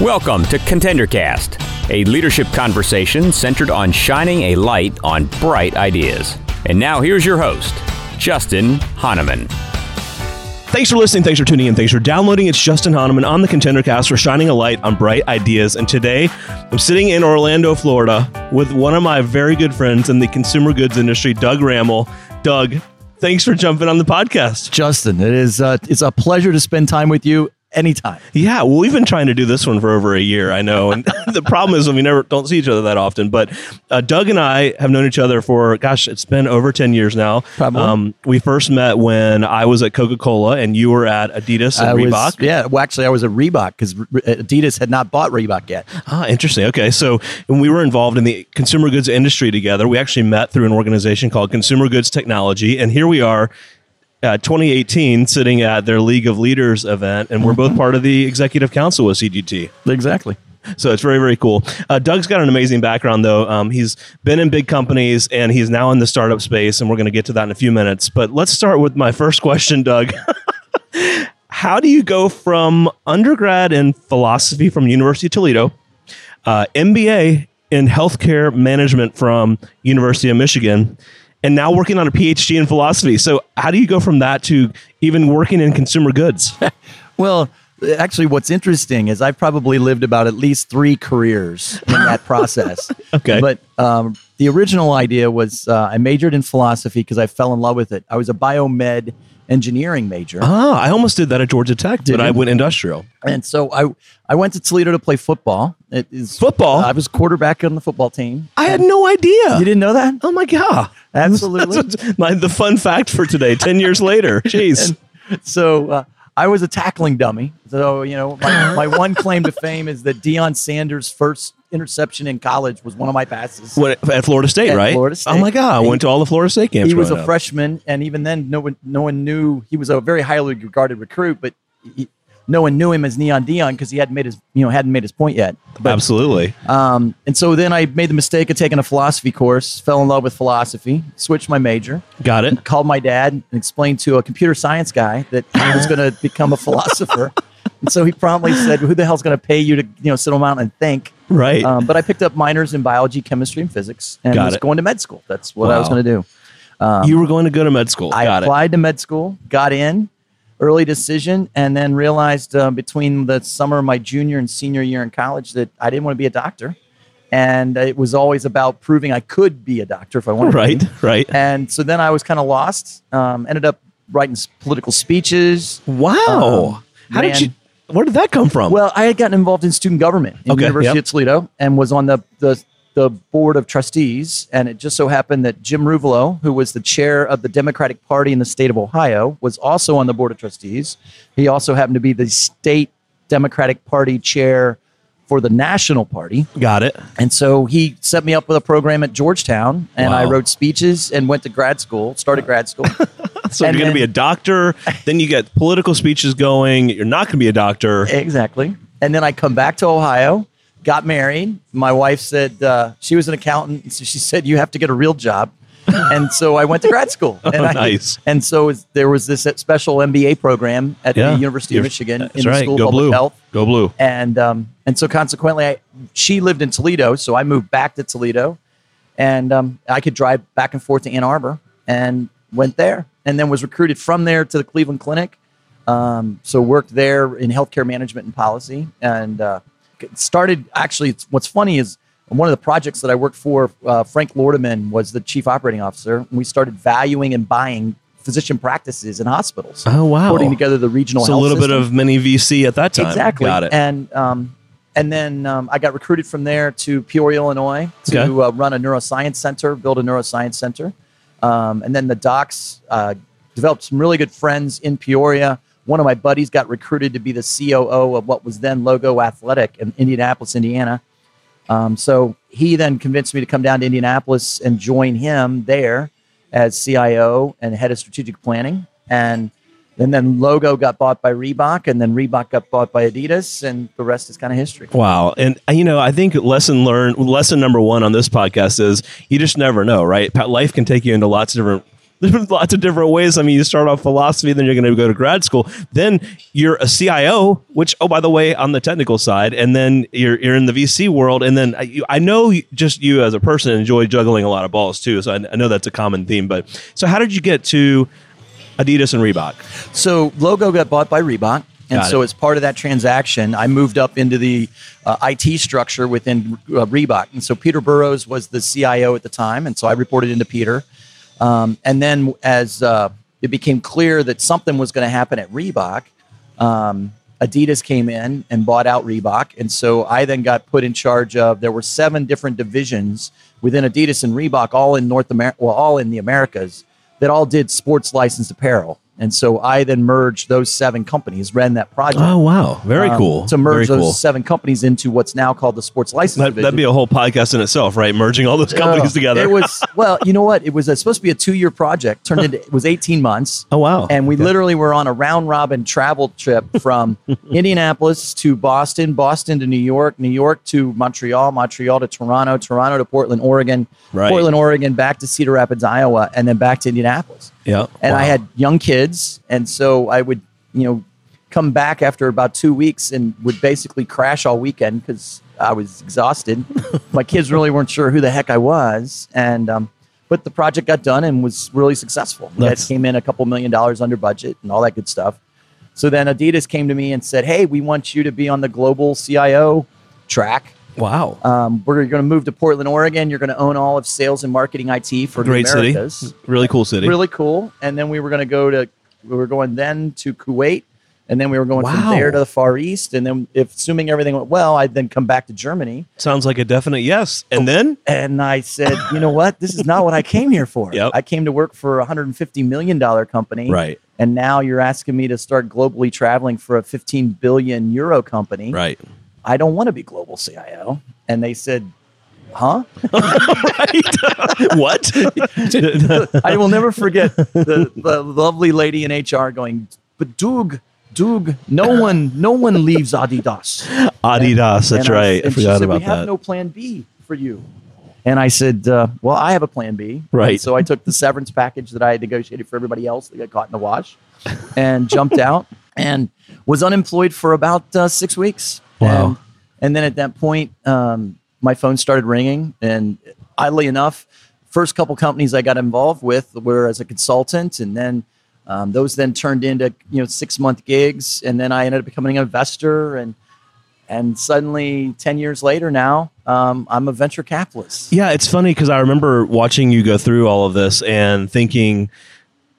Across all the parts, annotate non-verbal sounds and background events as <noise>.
Welcome to ContenderCast, a leadership conversation centered on shining a light on bright ideas. And now here's your host, Justin Honaman. Thanks for listening. Thanks for tuning in. Thanks for downloading. It's Justin Honaman on the ContenderCast for shining a light on bright ideas. And today, I'm sitting in Orlando, Florida, with one of my very good friends in the consumer goods industry, Doug Rammel. Doug, thanks for jumping on the podcast. Justin, it is uh, it's a pleasure to spend time with you anytime. Yeah, well, we've been trying to do this one for over a year. I know, and <laughs> the problem is we never don't see each other that often. But uh, Doug and I have known each other for gosh, it's been over ten years now. Probably. Um, we first met when I was at Coca Cola and you were at Adidas and I Reebok. Was, yeah, well, actually, I was at Reebok because Adidas had not bought Reebok yet. Ah, interesting. Okay, so when we were involved in the consumer goods industry together, we actually met through an organization called Consumer Goods Technology, and here we are uh, 2018 sitting at their League of Leaders event, and we're both part of the executive council with CGT. Exactly. So it's very, very cool. Uh, Doug's got an amazing background, though. Um, he's been in big companies and he's now in the startup space, and we're going to get to that in a few minutes. But let's start with my first question, Doug. <laughs> How do you go from undergrad in philosophy from University of Toledo, uh, MBA in healthcare management from University of Michigan, and now working on a PhD in philosophy. So, how do you go from that to even working in consumer goods? <laughs> well, actually, what's interesting is I've probably lived about at least three careers in that process. <laughs> okay. But um, the original idea was uh, I majored in philosophy because I fell in love with it. I was a biomed engineering major. Ah, I almost did that at Georgia Tech, did but you? I went industrial. And so I I went to Toledo to play football. It is football. I was quarterback on the football team. I had no idea. You didn't know that? Oh my god! Absolutely. my, the fun fact for today. Ten years later, <laughs> jeez. so. Uh, I was a tackling dummy. So, you know, my, my one claim to fame is that Deion Sanders' first interception in college was one of my passes. What, at Florida State, at right? Florida State. Oh my God! I went to all the Florida State games. He was a up. freshman, and even then, no one, no one knew he was a very highly regarded recruit. But he, no one knew him as Neon Deion because he hadn't made his you know hadn't made his point yet. But, Absolutely. Um, and so then I made the mistake of taking a philosophy course, fell in love with philosophy, switched my major. Got it. Called my dad and explained to a computer science guy that I was going <laughs> to become a philosopher. And so he promptly said, "Who the hell's going to pay you to you know sit on mountain and think?" Right. Um, but I picked up minors in biology, chemistry, and physics, and Got was it. going to med school. That's what Wow. I was going to do. Um, you were going to go to med school. I Got applied to med school, got in, early decision, and then realized uh, between the summer of my junior and senior year in college that I didn't want to be a doctor. And it was always about proving I could be a doctor if I wanted. Right. to. be. Right. And so then I was kind of lost. Um, ended up writing political speeches. Wow. Um, How did you? Where did that come from? Well, I had gotten involved in student government in Okay, the University yep. of Toledo and was on the, the the board of trustees. And it just so happened that Jim Ruvolo, who was the chair of the Democratic Party in the state of Ohio, was also on the board of trustees. He also happened to be the state Democratic Party chair for the National Party. Got it. And so he set me up with a program at Georgetown, and I wrote speeches and went to grad school, started grad school. <laughs> So And you're going to be a doctor. then you get political speeches going. You're not going to be a doctor. Exactly. And then I come back to Ohio, got married. My wife said uh, she was an accountant, so she said you have to get a real job. <laughs> and so I went to grad school. <laughs> And I, nice. And so is- there was this special MBA program at Yeah. the University of Michigan in the right. School Go of Public blue. Health. Go blue. And um, and so consequently, I, she lived in Toledo, so I moved back to Toledo, and um, I could drive back and forth to Ann Arbor, and went there, and then was recruited from there to the Cleveland Clinic. Um, so worked there in healthcare management and policy, and uh, started. Actually, it's, what's funny is one of the projects that I worked for. Uh, Frank Lordeman was the chief operating officer. And we started valuing and buying physician practices in hospitals. Oh wow. Putting together the regional. So a little bit of mini VC at that time. Exactly. Got it. And um, and then um, I got recruited from there to Peoria, Illinois, to Okay. uh, run a neuroscience center, build a neuroscience center. Um, and then the docs uh, developed some really good friends in Peoria. One of my buddies got recruited to be the COO of what was then Logo Athletic in Indianapolis, Indiana. Um, so he then convinced me to come down to Indianapolis and join him there as CIO and head of strategic planning. And and then Logo got bought by Reebok, and then Reebok got bought by Adidas, and the rest is kind of history. Wow. And uh, you know, I think lesson learned lesson number 1 on this podcast is you just never know, right? Life can take you into lots of different <laughs> there's lots of different ways. I mean, you start off philosophy, then you're going to go to grad school, then you're a CIO, which oh by the way, on the technical side, and then you're you're in the VC world, and then I, I know just you as a person enjoy juggling a lot of balls too. So I, I know that's a common theme. But so how did you get to Adidas and Reebok? So Logo got bought by Reebok. And Got so, it. as part of that transaction, I moved up into the uh, IT structure within uh, Reebok. And so, Peter Burrows was the CIO at the time. And so, I reported into Peter. Um, and then, as uh, it became clear that something was going to happen at Reebok, um, Adidas came in and bought out Reebok. And so, I then got put in charge of there were seven different divisions within Adidas and Reebok, all in North America, well, all in the Americas, that all did sports licensed apparel. And so I then merged those seven companies, ran that project. Oh wow, very um, cool. To merge very those cool. seven companies into what's now called the sports license. That, that'd be a whole podcast in itself, right? Merging all those companies Oh, together. It was <laughs> well, you know what? It was uh supposed to be a two-year project. Turned into it was 18 months. oh wow, And we literally were on a round robin travel trip from <laughs> Indianapolis to Boston, Boston to New York, New York to Montreal, Montreal to Toronto, Toronto to Portland, Oregon, Right. Portland, Oregon, back to Cedar Rapids, Iowa, and then back to Indianapolis. Yeah, And I had young kids, and so I would, you know, come back after about two weeks and would basically crash all weekend because I was exhausted. <laughs> My kids really weren't sure who the heck I was, and um, but the project got done and was really successful. That came in a couple million dollars under budget and all that good stuff. So then Adidas came to me and said, "Hey, we want you to be on the global CIO track." Wow, Um, we're going to move to Portland, Oregon. You're going to own all of sales and marketing IT for great city, really cool city. really cool. And then we were going to go to, we were going then to Kuwait, and then we were going Wow. from there to the Far East. And then, if assuming everything went well, I'd then come back to Germany. Sounds like a definite yes. And then And I said, you know what? This is not what I came here for. <laughs> Yep. I came to work for a $150 million company. right, And now you're asking me to start globally traveling for a 15 billion euro company. right, I don't want to be global CIO. And they said, huh? <laughs> <laughs> what? <laughs> I will never forget the, the lovely lady in HR going, but Doug, Doug, no one, no one leaves Adidas. Adidas. That's And right. I, and she forgot said, about we have no plan B for you. And I said, uh, well, I have a plan B. Right. And so I took the severance package that I had negotiated for everybody else that got caught in the wash and jumped out and was unemployed for about uh, six weeks. Wow. And, and then at that point, um, my phone started ringing. And oddly enough, first couple companies I got involved with were as a consultant. And then um, those then turned into, you know, six month gigs. And then I ended up becoming an investor and, and suddenly 10 years later now um, i'm a venture capitalist Yeah, it's funny because I remember watching you go through all of this and thinking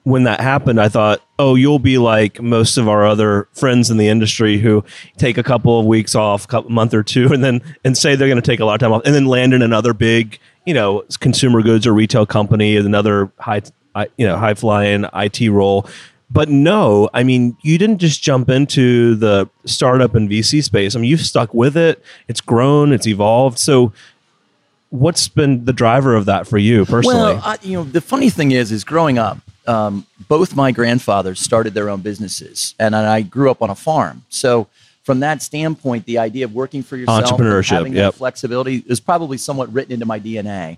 when that happened, I thought, oh, you'll be like most of our other friends in the industry who take a couple of weeks off, a month or two, and then and say they're going to take a lot of time off, and then land in another big, you know, consumer goods or retail company, another high, you know, high flying IT role. But no, I mean, you didn't just jump into the startup and VC space. I mean, you've stuck with it. It's grown. It's evolved. So what's been the driver of that for you personally? well I, you know the funny thing is is growing up um, both my grandfathers started their own businesses and i grew up on a farm so from that standpoint the idea of working for yourself Entrepreneurship, having yep. that flexibility is probably somewhat written into my dna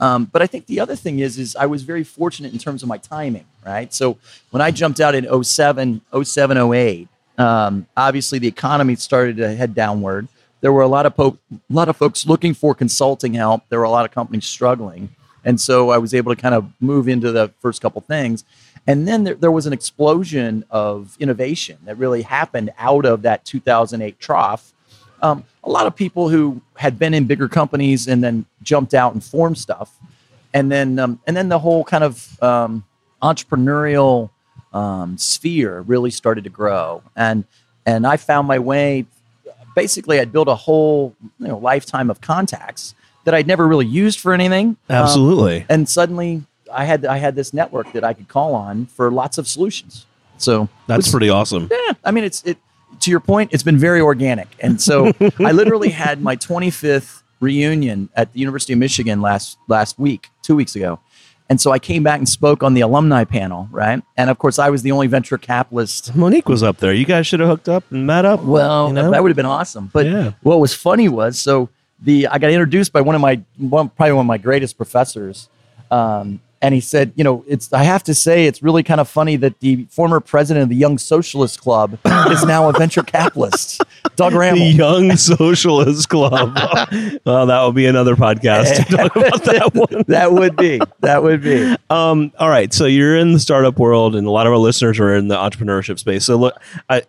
um, but I think the other thing is, is I was very fortunate in terms of my timing, right? So when I jumped out in 07, 07, 08, um, obviously the economy started to head downward. There were a lot of po- a lot of folks looking for consulting help. There were a lot of companies struggling, and so I was able to kind of move into the first couple things. And then there, there was an explosion of innovation that really happened out of that 2008 trough um, a lot of people who had been in bigger companies and then jumped out and formed stuff, and then um, and then the whole kind of um, entrepreneurial um, sphere really started to grow, and and I found my way. Basically, I'd built a whole you know lifetime of contacts that I'd never really used for anything. Um, Absolutely. and suddenly, I had I had this network that I could call on for lots of solutions. So That's which- pretty awesome. yeah, I mean, it's it. To your point, it's been very organic, and so <laughs> I literally had my 25th reunion at the University of Michigan last last week, two weeks ago, and so I came back and spoke on the alumni panel, right? And of course, I was the only venture capitalist. Monique was up there. You guys should have hooked up and met up. Well, you know? that would have been awesome. But Yeah. what was funny was so the I got introduced by one of my one, probably one of my greatest professors, um, and he said, you know, it's I have to say it's really kind of funny that the former president of the Young Socialist Club <laughs> is now a venture capitalist, Doug Rammel. The Young Socialist Club. <laughs> well, that would be another podcast to talk about <laughs> that one. that would be that would be. Um, all right, so you're in the startup world, and a lot of our listeners are in the entrepreneurship space. So look, I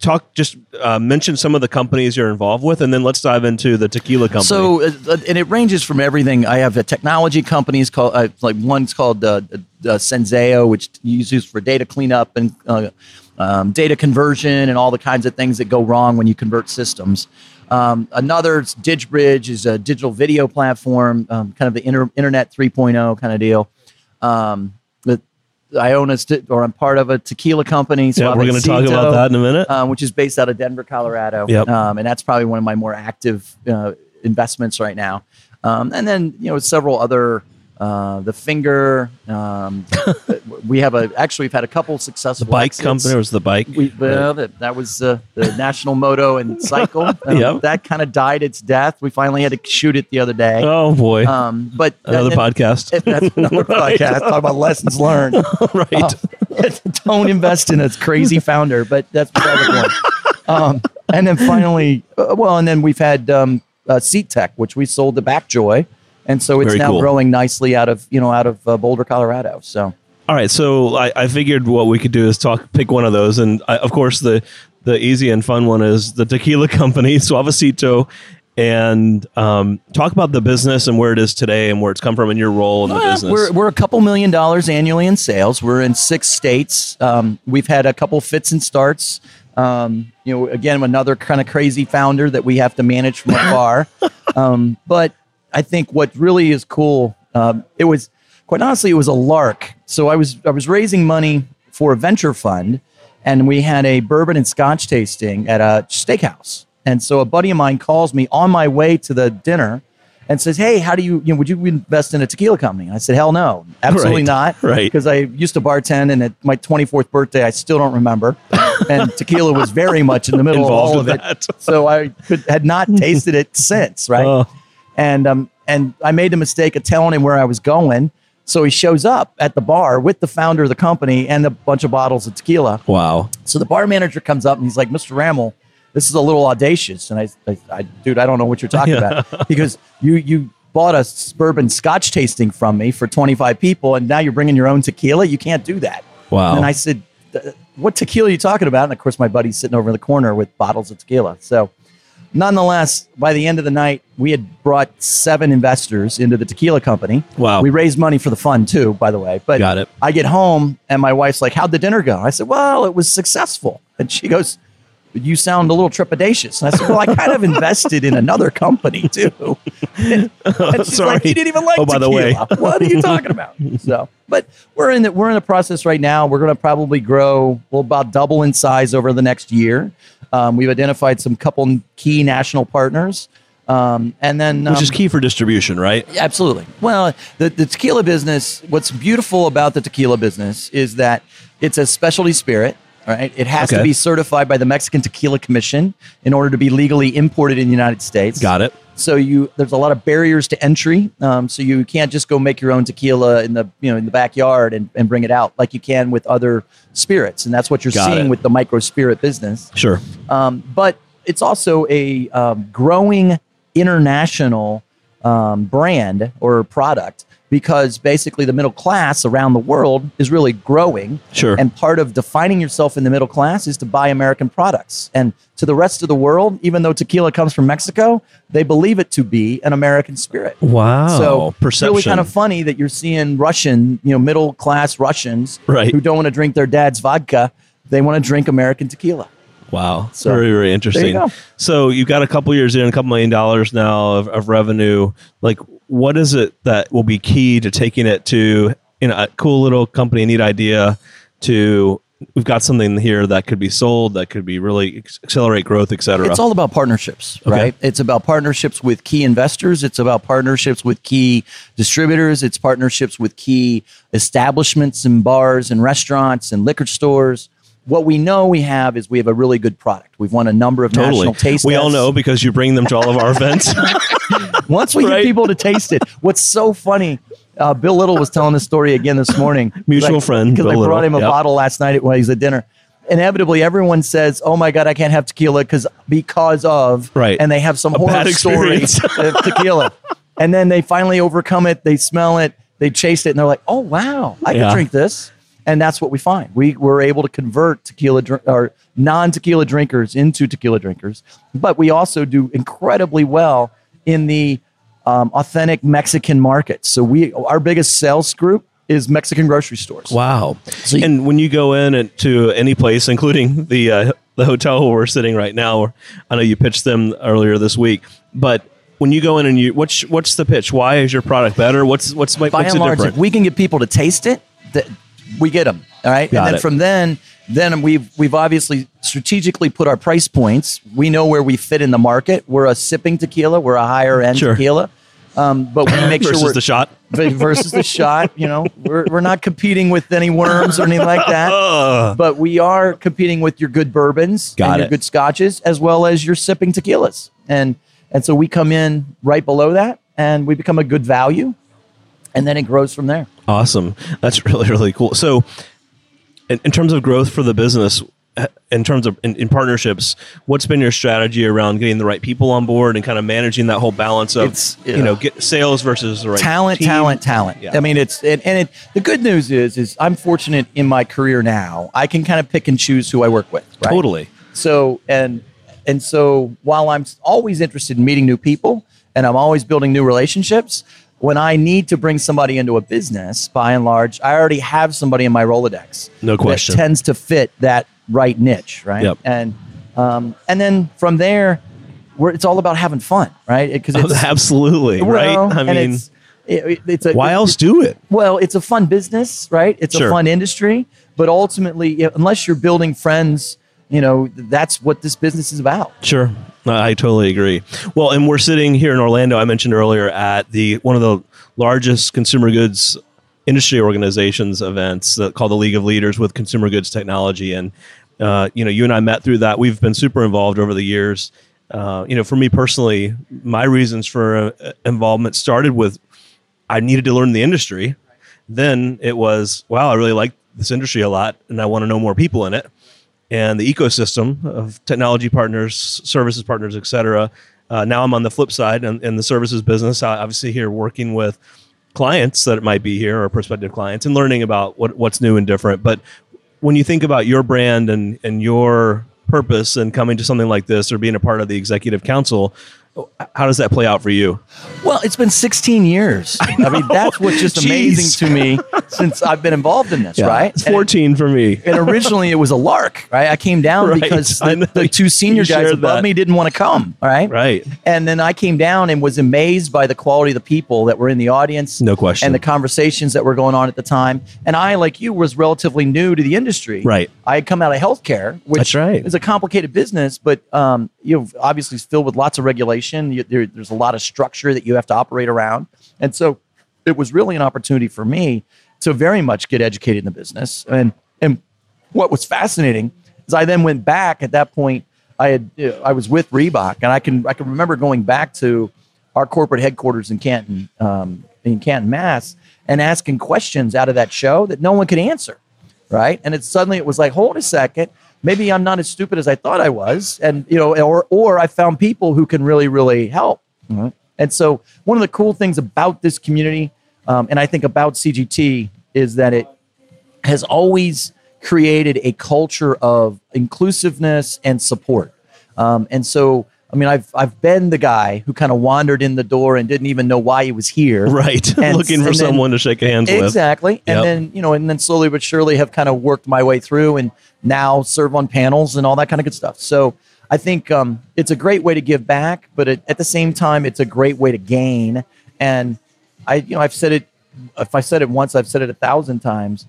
talk just uh, mention some of the companies you're involved with, and then let's dive into the tequila company. So, uh, and it ranges from everything. I have a technology companies called uh, like one's called uh, uh, Senseo, which uses for data cleanup and uh, um, data conversion and all the kinds of things that go wrong when you convert systems. Um, another DigBridge is a digital video platform, um, kind of the inter- internet 3.0 kind of deal. Um, I own a st- or I'm part of a tequila company. yeah, we're going to talk about that in a minute. um, which is based out of Denver, Colorado. Yep. Um, and that's probably one of my more active uh, investments right now. Um, and then you know several other. Uh, the finger. Um, <laughs> we have a actually we've had a couple successful the bike exits. company was the bike. We, well, that, that was uh, the <laughs> national moto and cycle. <laughs> Um, Yep. That kind of died its death. We finally had to shoot it the other day. oh boy, Um, but another podcast. That's another Right. podcast. Talk about lessons learned. right. Oh, don't invest in a crazy founder, but that's the point. Um, and then finally, uh, well, and then we've had um, uh, Seat Tech, which we sold to Backjoy, and so it's Very now cool. growing nicely out of you know out of uh, Boulder, Colorado. So All right, so I, I figured what we could do is talk, pick one of those, and I, of course the the easy and fun one is the tequila <laughs> company, Suavecito, and um, talk about the business and where it is today and where it's come from and your role in the Uh, business. we're we're a couple million dollars annually in sales. We're in six states. Um, we've had a couple fits and starts. Um, you know, again, another kind of crazy founder that we have to manage from <laughs> afar. um, but I think what really is cool, um, it was quite honestly, it was a lark. So I was I was raising money for a venture fund, and we had a bourbon and scotch tasting at a steakhouse. And so a buddy of mine calls me on my way to the dinner and says, "Hey, how do you, you know, would you invest in a tequila company?" And I said, "Hell no, absolutely Right, not." <laughs> right. Because I used to bartend, and at my 24th birthday, I still don't remember. <laughs> and tequila was very much in the middle Involved of all of with it. that. So I could had not tasted it since, right? Oh. And um, and I made the mistake of telling him where I was going. So he shows up at the bar with the founder of the company and a bunch of bottles of tequila. wow. So the bar manager comes up and he's like, Mr. Rammel, this is a little audacious. And I, I, I dude, I don't know what you're talking about <laughs> because you, you bought a bourbon scotch tasting from me for 25 people and now you're bringing your own tequila. You can't do that. Wow. And I said, "Uh, what tequila are you talking about? And of course, my buddy's sitting over in the corner with bottles of tequila. So nonetheless, by the end of the night, we had brought seven investors into the tequila company. Wow. We raised money for the fund too, by the way. But Got it. I get home and my wife's like, How'd the dinner go? I said, Well, it was successful. And she goes, "But You sound a little trepidatious. And I said, Well, I kind of invested in another company too. <laughs> And <laughs> she's Sorry. like, You didn't even like Oh, by the way. tequila. What are you talking about? <laughs> So, but we're in the we're in the process right now. We're going to probably grow, well, about double in size over the next year. Um, we've identified some couple key national partners. Um, and then Which is um, key for distribution, right? Absolutely. Well, the, the tequila business, what's beautiful about the tequila business is that it's a specialty spirit. All right. It has to be certified by the Mexican Tequila Commission in order to be legally imported in the United States. Got it. So you there's a lot of barriers to entry. Um, so you can't just go make your own tequila in the you know in the backyard and, and bring it out like you can with other spirits. And that's what you're Got seeing it. with the micro spirit business. Sure. Um, but it's also a um, growing international um, brand or product because basically the middle class around the world is really growing. Sure. And part of defining yourself in the middle class is to buy American products. And to the rest of the world, even though tequila comes from Mexico, they believe it to be an American spirit. Wow. So it's perception. really kind of funny that you're seeing Russian, you know, middle class Russians Right. who don't want to drink their dad's vodka. They want to drink American tequila. Wow. So, very, very interesting. go. So you've got a couple years in, a couple million dollars now of, of revenue. Like, what is it that will be key to taking it to you know a cool little company, neat idea to we've got something here that could be sold, that could be really accelerate growth, et cetera. It's all about partnerships, Okay. right? It's about partnerships with key investors. It's about partnerships with key distributors. It's partnerships with key establishments and bars and restaurants and liquor stores. What we know we have is we have a really good product. We've won a number of totally. national taste we all know because you bring them to all of our events. <laughs> <laughs> Once we Right. get people to taste it, what's so funny Uh, Bill Little was telling this story again this morning. <laughs> Mutual friend, Because I brought Little. him a Yep. bottle last night while he's at dinner. Inevitably, everyone says, "Oh my God, I can't have tequila because because of Right. and they have some A horror story of tequila, and then they finally overcome it. They smell it, they taste it, and they're like, "Oh wow, I Yeah. can drink this." And that's what we find. We were able to convert tequila dr- or non-tequila drinkers into tequila drinkers, but we also do incredibly well in the um, authentic Mexican market. So we our biggest sales group is Mexican grocery stores. Wow. So you- and when you go in and to any place, including the uh, the hotel where we're sitting right now, I know you pitched them earlier this week, but when you go in and you what's what's the pitch? Why is your product better? What's what's what By makes and it large, different? if we can get people to taste it, th- we get them. All right, Got and then it. from then, then we've we've obviously strategically put our price points. We know where we fit in the market. We're a sipping tequila. We're a higher end Sure. tequila. Um, but we make <laughs> sure versus the shot. versus the shot. You know, we're, we're not competing with any worms or anything like that. <laughs> But we are competing with your good bourbons Got and your it. good scotches as well as your sipping tequilas. And and so we come in right below that and we become a good value and then it grows from there. Awesome. That's <laughs> really, really cool. So, in, in terms of growth for the business, uh, in terms of in, in partnerships, what's been your strategy around getting the right people on board and kind of managing that whole balance of It's- you know get sales versus the right talent, team? talent, talent. Yeah. I mean, it's and, and it, the good news is is I'm fortunate in my career now. I can kind of pick and choose who I work with. Right? Totally. So and and so while I'm always interested in meeting new people and I'm always building new relationships, when I need to bring somebody into a business, by and large, I already have somebody in my Rolodex. No question. That tends to fit that right niche, right? Yep. And um, and then from there, it's all about having fun, right? Because <laughs> it's Absolutely. well, right. I mean, it's, it, it's a why it- else do it? well, it's a fun business, right? It's Sure. a fun industry, but ultimately, unless you're building friends, you know, that's what this business is about. Sure. I totally agree. Well, and we're sitting here in Orlando. I mentioned earlier at the one of the largest consumer goods industry organizations events uh, called the League of Leaders with Consumer Goods Technology, and uh, you know, you and I met through that. We've been super involved over the years. Uh, you know, for me personally, my reasons for uh, involvement started with I needed to learn the industry. Then it was, wow, I really like this industry a lot, and I want to know more people in it and the ecosystem of technology partners, services partners, et cetera. Uh, now I'm on the flip side in, in the services business. I obviously here working with clients that might be here or prospective clients and learning about what, what's new and different. But when you think about your brand and, and your purpose and coming to something like this or being a part of the executive council, how does that play out for you? Well, it's been 16 years. I, mean, that's what's just Jeez. amazing to me since I've been involved in this, right? It's 14 for me. And, and originally it was a lark, right? I came down Right. because the, the two senior guys above that. me didn't want to come, all right? Right. And then I came down and was amazed by the quality of the people that were in the audience. No question. And the conversations that were going on at the time. And I, like you, was relatively new to the industry. Right. I had come out of healthcare, which right. is a complicated business, but um, you know, obviously it's filled with lots of You, there, there's a lot of structure that you have to operate around. And so it was really an opportunity for me to very much get educated in the business. And and what was fascinating is I then went back at that point. I had I was with Reebok, and I can I can remember going back to our corporate headquarters in Canton, um, in Canton, Mass, and asking questions out of that show that no one could answer, right? And it suddenly it was like, hold a second, maybe I'm not as stupid as I thought I was, and you know, or or I found people who can really really help. And so one of the cool things about this community, um, and I think about CGT, is that it has always created a culture of inclusiveness and support. Um, and so, I mean, I've I've been the guy who kind of wandered in the door and didn't even know why he was here. Right. <laughs> And- Looking for then- someone to shake hands with. Exactly. And Yep. then, you know, and then slowly but surely have kind of worked my way through and now serve on panels and all that kind of good stuff. So I think um, it's a great way to give back, but it, at the same time, it's a great way to gain. And I, you know, I've said it, if I said it once, I've said it a thousand times.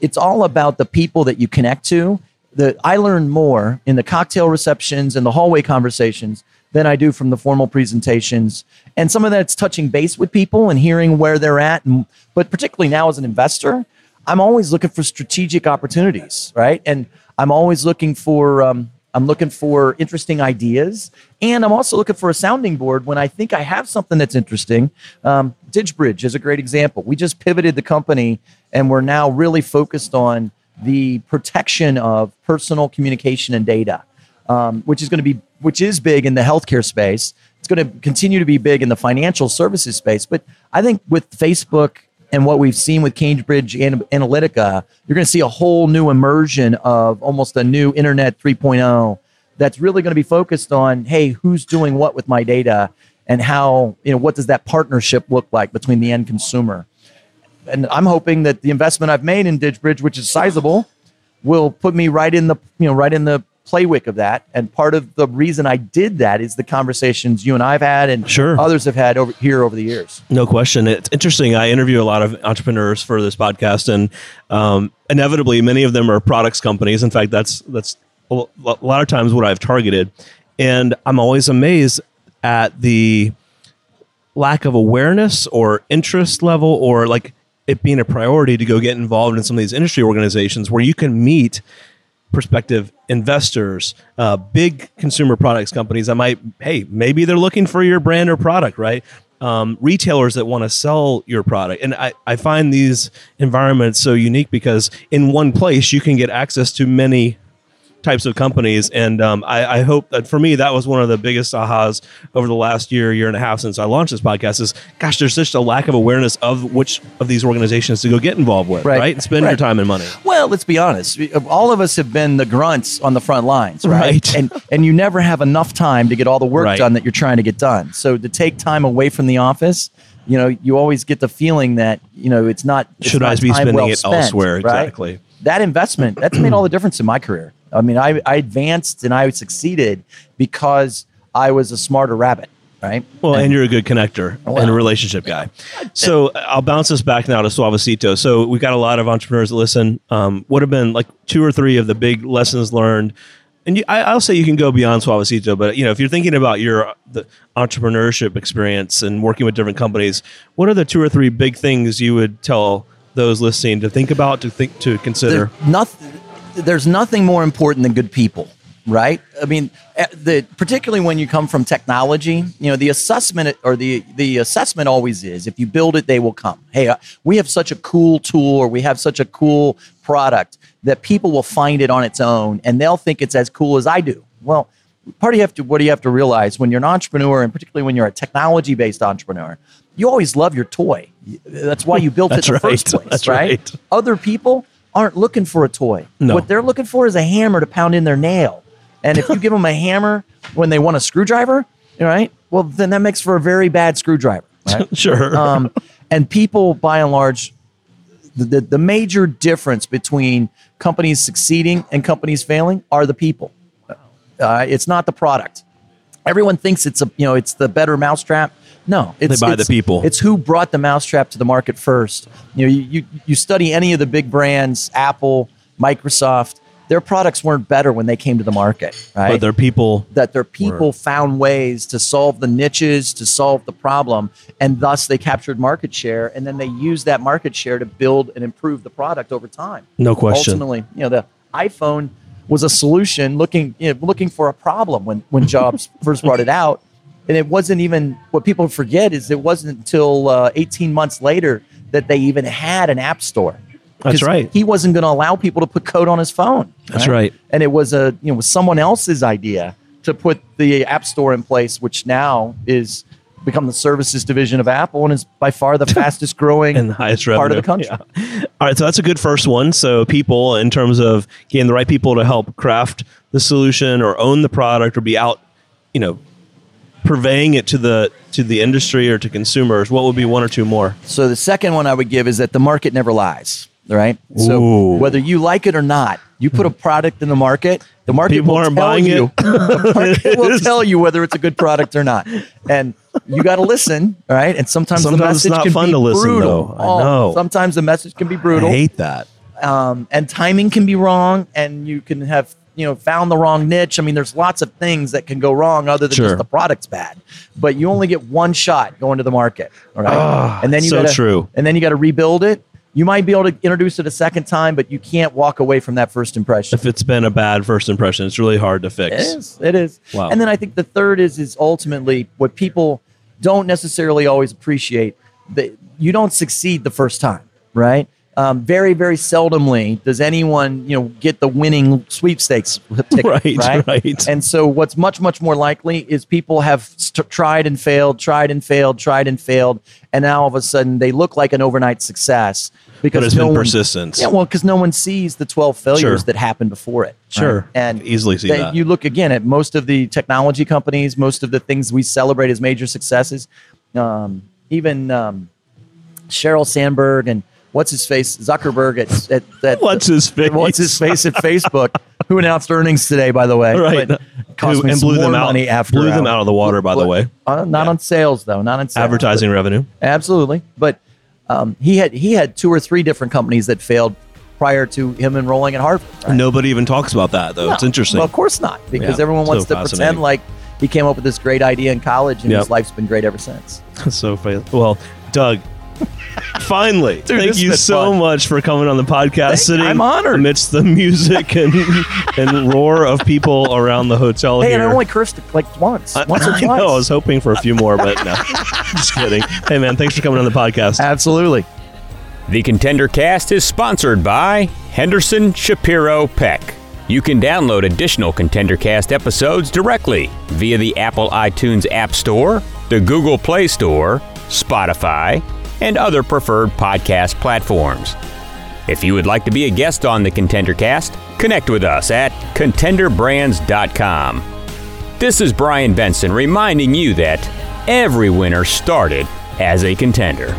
It's all about the people that you connect to. The, I learn more in the cocktail receptions and the hallway conversations than I do from the formal presentations. And some of that's touching base with people and hearing where they're at. And, but particularly now as an investor, I'm always looking for strategic opportunities, right? And I'm always looking for, um, I'm looking for interesting ideas, and I'm also looking for a sounding board when I think I have something that's interesting. Um, DigBridge is a great example. We just pivoted the company, and we're now really focused on the protection of personal communication and data, um, which is going to be which is big in the healthcare space. It's going to continue to be big in the financial services space, but I think with Facebook and what we've seen with Cambridge Analytica, you're going to see a whole new immersion of almost a new Internet 3.0 that's really going to be focused on, hey, who's doing what with my data, and how you know what does that partnership look like between the end consumer. And I'm hoping that the investment I've made in DigBridge, which is sizable, will put me right in the you know right in the playwick of that. And part of the reason I did that is the conversations you and I've had and Sure. others have had over here over the years. No question. It's interesting. I interview a lot of entrepreneurs for this podcast, and um, inevitably, many of them are products companies. In fact, that's that's a a lot of times what I've targeted, and I'm always amazed at the lack of awareness or interest level, or like it being a priority to go get involved in some of these industry organizations where you can meet prospective investors, uh, big consumer products companies that might, hey, maybe they're looking for your brand or product, right? Um, retailers that want to sell your product. And I, I find these environments so unique because in one place you can get access to many types of companies. And um, I, I hope that for me, that was one of the biggest ahas over the last year, year and a half since I launched this podcast is, gosh, there's such a lack of awareness of which of these organizations to go get involved with, Right. right? And spend your time and money. Well, let's be honest. All of us have been the grunts on the front lines, right? Right. And and you never have enough time to get all the work Right. done that you're trying to get done. So to take time away from the office, you know, you always get the feeling that you know it's not. it's Should not I be spending well it spent, elsewhere? right? Exactly. That investment that's made all the difference in my career. I mean, I, I advanced and I succeeded because I was a smarter rabbit, right? Well, and you're a good connector and a relationship guy. So I'll bounce this back now to Suavecito. So we've got a lot of entrepreneurs that listen. Um, what have been like two or three of the big lessons learned? And you, I, I'll say you can go beyond Suavecito, but you know if you're thinking about your the entrepreneurship experience and working with different companies, what are the two or three big things you would tell those listening to think about, to think, to consider? Nothing, there's nothing more important than good people, right? I mean, eh, the, particularly when you come from technology, you know, the assessment or the the assessment always is if you build it, they will come. Hey, uh, we have such a cool tool or we have such a cool product that people will find it on its own and they'll think it's as cool as I do. Well, part of you have to what do you have to realize when you're an entrepreneur and particularly when you're a technology based entrepreneur, you always love your toy. That's why you built <laughs> it in the first <laughs> place, right? right. Other people aren't looking for a toy. No. What they're looking for is a hammer to pound in their nail. And if you give them a hammer when they want a screwdriver, all right, well, then that makes for a very bad screwdriver. Right? <laughs> sure. um, and people, by and large, the, the, the major difference between companies succeeding and companies failing are the people. Uh, it's not the product. Everyone thinks it's a you know it's the better mousetrap. No, it's buy the people. It's who brought the mousetrap to the market first. You know, you, you you study any of the big brands, Apple, Microsoft. Their products weren't better when they came to the market, right? but they're people. that their people found ways to solve the niches, to solve the problem, and thus they captured market share. And then they used that market share to build and improve the product over time. No question. Ultimately, you know, the iPhone was a solution looking you know, looking for a problem when when <laughs> Jobs first brought it out. And it wasn't even what people forget is it wasn't until uh, 18 months later that they even had an app store. That's right. He wasn't going to allow people to put code on his phone. That's right. And it was a you know was someone else's idea to put the app store in place, which now is become the services division of Apple and is by far the <laughs> fastest growing and the highest revenue. part of the country. Yeah. All right, so that's a good first one. So people, in terms of getting the right people to help craft the solution or own the product or be out, you know, purveying it to the to the industry or to consumers, what would be one or two more? So the second one I would give is that the market never lies. Right. So whether you like it or not, you put a product in the market, the market People will aren't tell buying you. it. the market <laughs> will tell you whether it's a good product or not, and you got to listen. Right. And sometimes, the Sometimes it's message not can fun be to listen, brutal. though. I know. Sometimes the message can be brutal. I hate that. um, and timing can be wrong, and you can have you know found the wrong niche. I mean, there's lots of things that can go wrong other than Sure. just the product's bad. But you only get one shot going to the market, all right? Ah, and then you so gotta, true. And then you got to rebuild it. you might be able to introduce it a second time, but you can't walk away from that first impression. If it's been a bad first impression, it's really hard to fix. It is. It is. Wow. And then I think the third is is ultimately what people don't necessarily always appreciate. That you don't succeed the first time, right? Um, very, very seldomly does anyone you know get the winning sweepstakes ticket, <laughs> Right, right? right. And so, what's much, much more likely is people have st- tried and failed, tried and failed, tried and failed, and now all of a sudden they look like an overnight success because But it's no been one- persistence. Yeah, well, because no one sees the twelve failures Sure. that happened before it. Sure. right? and Easily see they- that. You look again at most of the technology companies, most of the things we celebrate as major successes. Um, even um, Sheryl Sandberg and what's his face Zuckerberg at, at, at <laughs> What's his face? what's his face at Facebook, who announced earnings today, by the way. Right. But Who- and blew them out. money after blew them out of the water, by the way. Uh, not Yeah. on sales though, not on sales, Advertising revenue. absolutely, but um, he had he had two or three different companies that failed prior to him enrolling at Harvard. right? Nobody even talks about that, though. It's interesting. Well, of course not, because Yeah, everyone wants so to pretend like he came up with this great idea in college and Yep. his life's been great ever since. <laughs> so well, Doug. <laughs> Finally, Dude, thank you so fun. much for coming on the podcast, Thank- sitting I'm honored. amidst the music <laughs> and and roar of people around the hotel Hey, here. and I only cursed like once, I- once or <laughs> I twice. know, I was hoping for a few more, but no, just kidding. Hey, man, thanks for coming on the podcast. Absolutely. The Contender Cast is sponsored by Henderson Shapiro Peck. You can download additional Contender Cast episodes directly via the Apple iTunes App Store, the Google Play Store, Spotify, and other preferred podcast platforms. If you would like to be a guest on the Contender Cast, connect with us at contenderbrands.com. This is Brian Benson reminding you that every winner started as a contender.